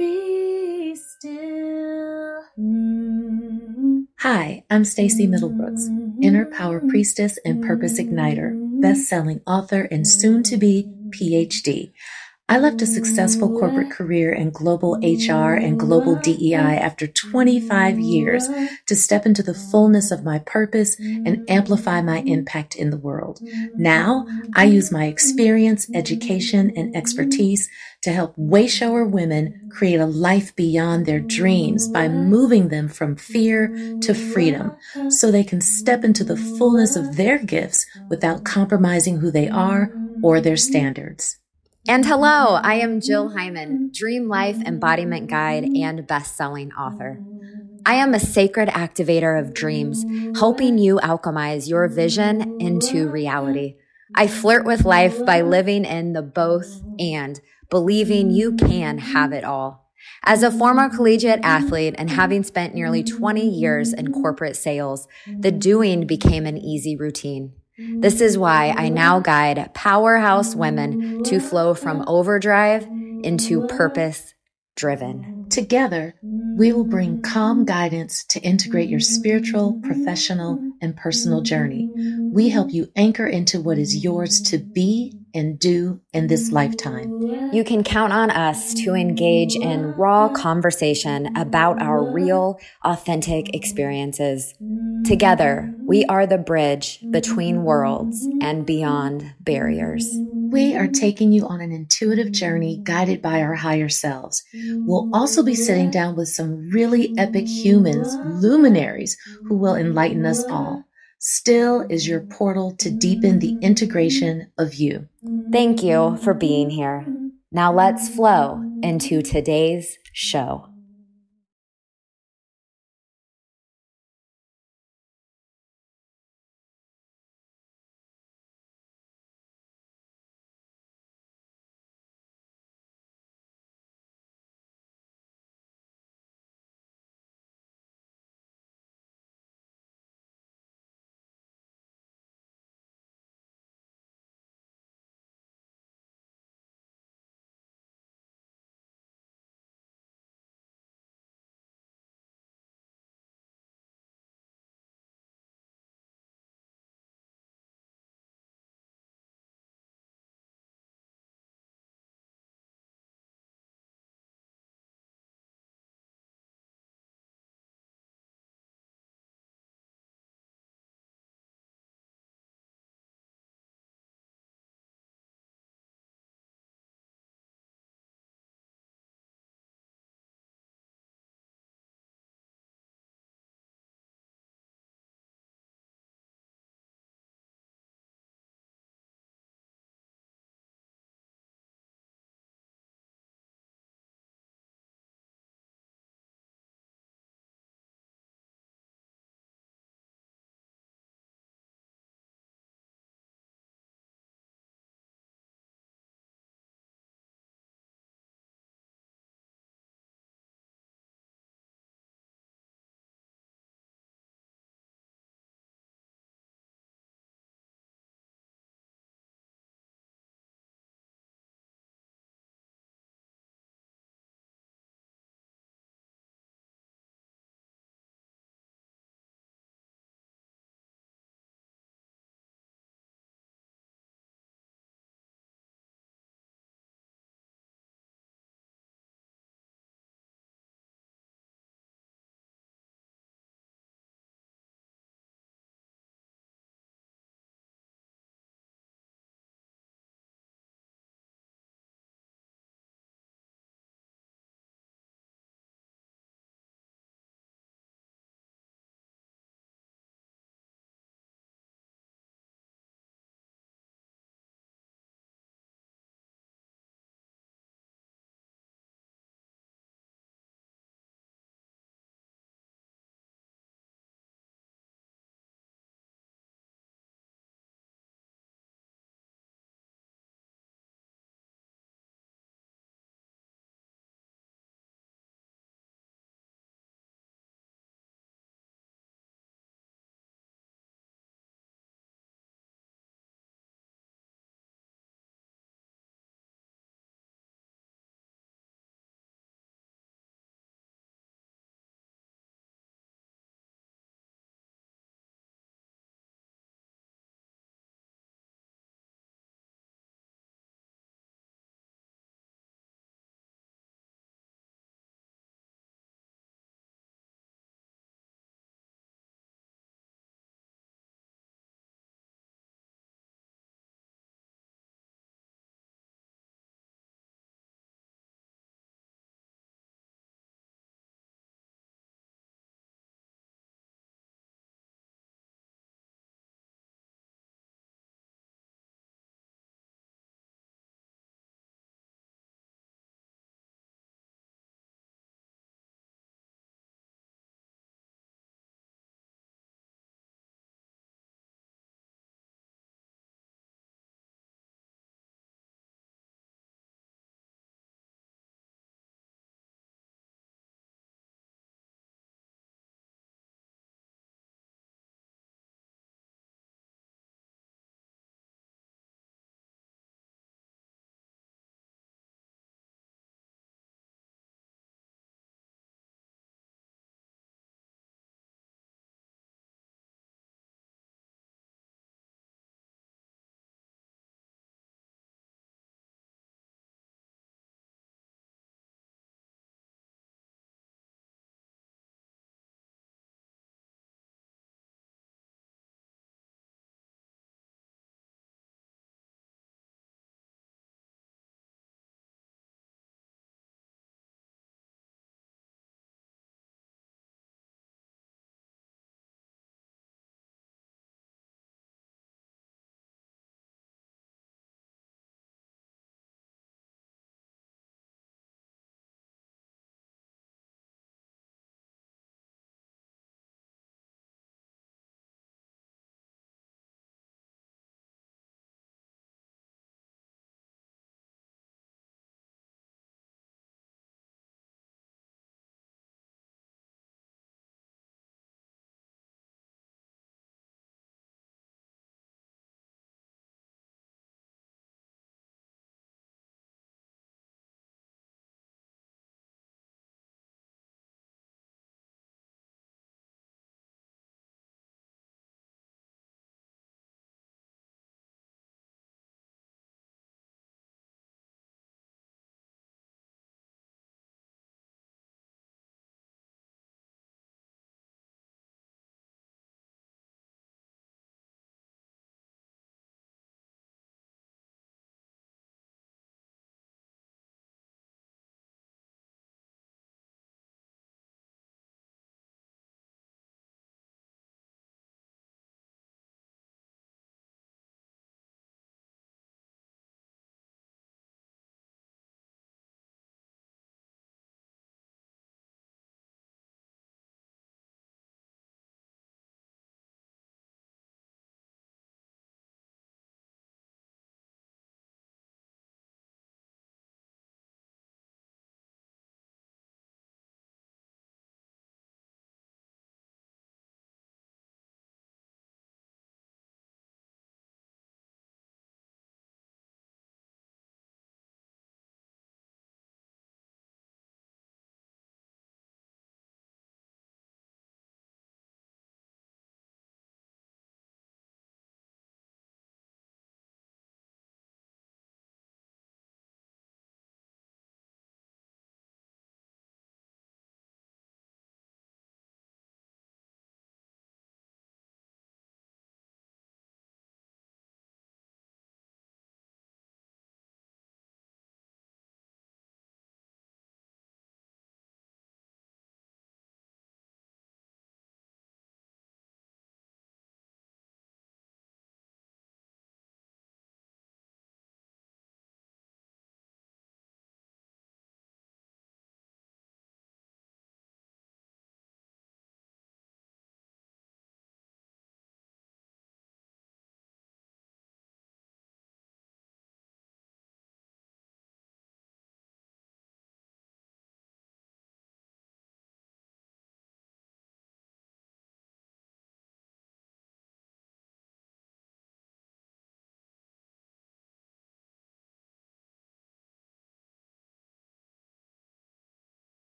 Be still. Hi, I'm Stacè Middlebrooks, Inner Power Priestess and Purpose Igniter, best-selling author and soon to be PhD. I left a successful corporate career in global HR and global DEI after 25 years to step into the fullness of my purpose and amplify my impact in the world. Now, I use my experience, education, and expertise to help wayshower women create a life beyond their dreams by moving them from fear to freedom so they can step into the fullness of their gifts without compromising who they are or their standards. And hello, I am Jill mm-hmm. Hyman, Dream Life Embodiment Guide mm-hmm. and best-selling author. I am a sacred activator of dreams, helping you alchemize your vision into reality. I flirt with life by living in the both and believing you can have it all. As a former collegiate athlete and having spent nearly 20 years in corporate sales, the doing became an easy routine. This is why I now guide powerhouse women to flow from overdrive into purpose driven. Together, we will bring calm guidance to integrate your spiritual, professional, and personal journey. We help you anchor into what is yours to be and do in this lifetime. You can count on us to engage in raw conversation about our real, authentic experiences. Together, we are the bridge between worlds and beyond barriers. We are taking you on an intuitive journey guided by our higher selves. We'll also be sitting down with some really epic humans, luminaries, who will enlighten us all. Still is your portal to deepen the integration of you. Thank you for being here. Now let's flow into today's show.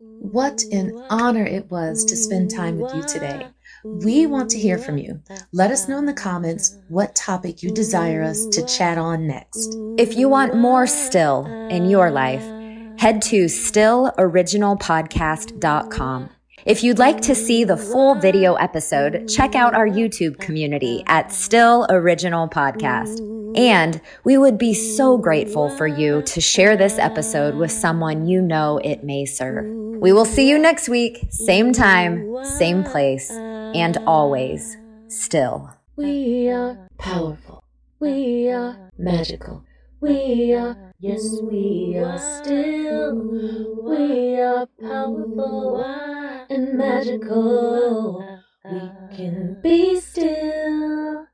What an honor it was to spend time with you today. We want to hear from you. Let us know in the comments what topic you desire us to chat on next. If you want more still in your life, head to stilloriginalpodcast.com. If you'd like to see the full video episode, check out our YouTube community at Still Original Podcast. And we would be so grateful for you to share this episode with someone you know it may serve. We will see you next week, same time, same place, and always still. We are powerful. We are magical. We are, yes, we are still. We are powerful and magical. We can be still.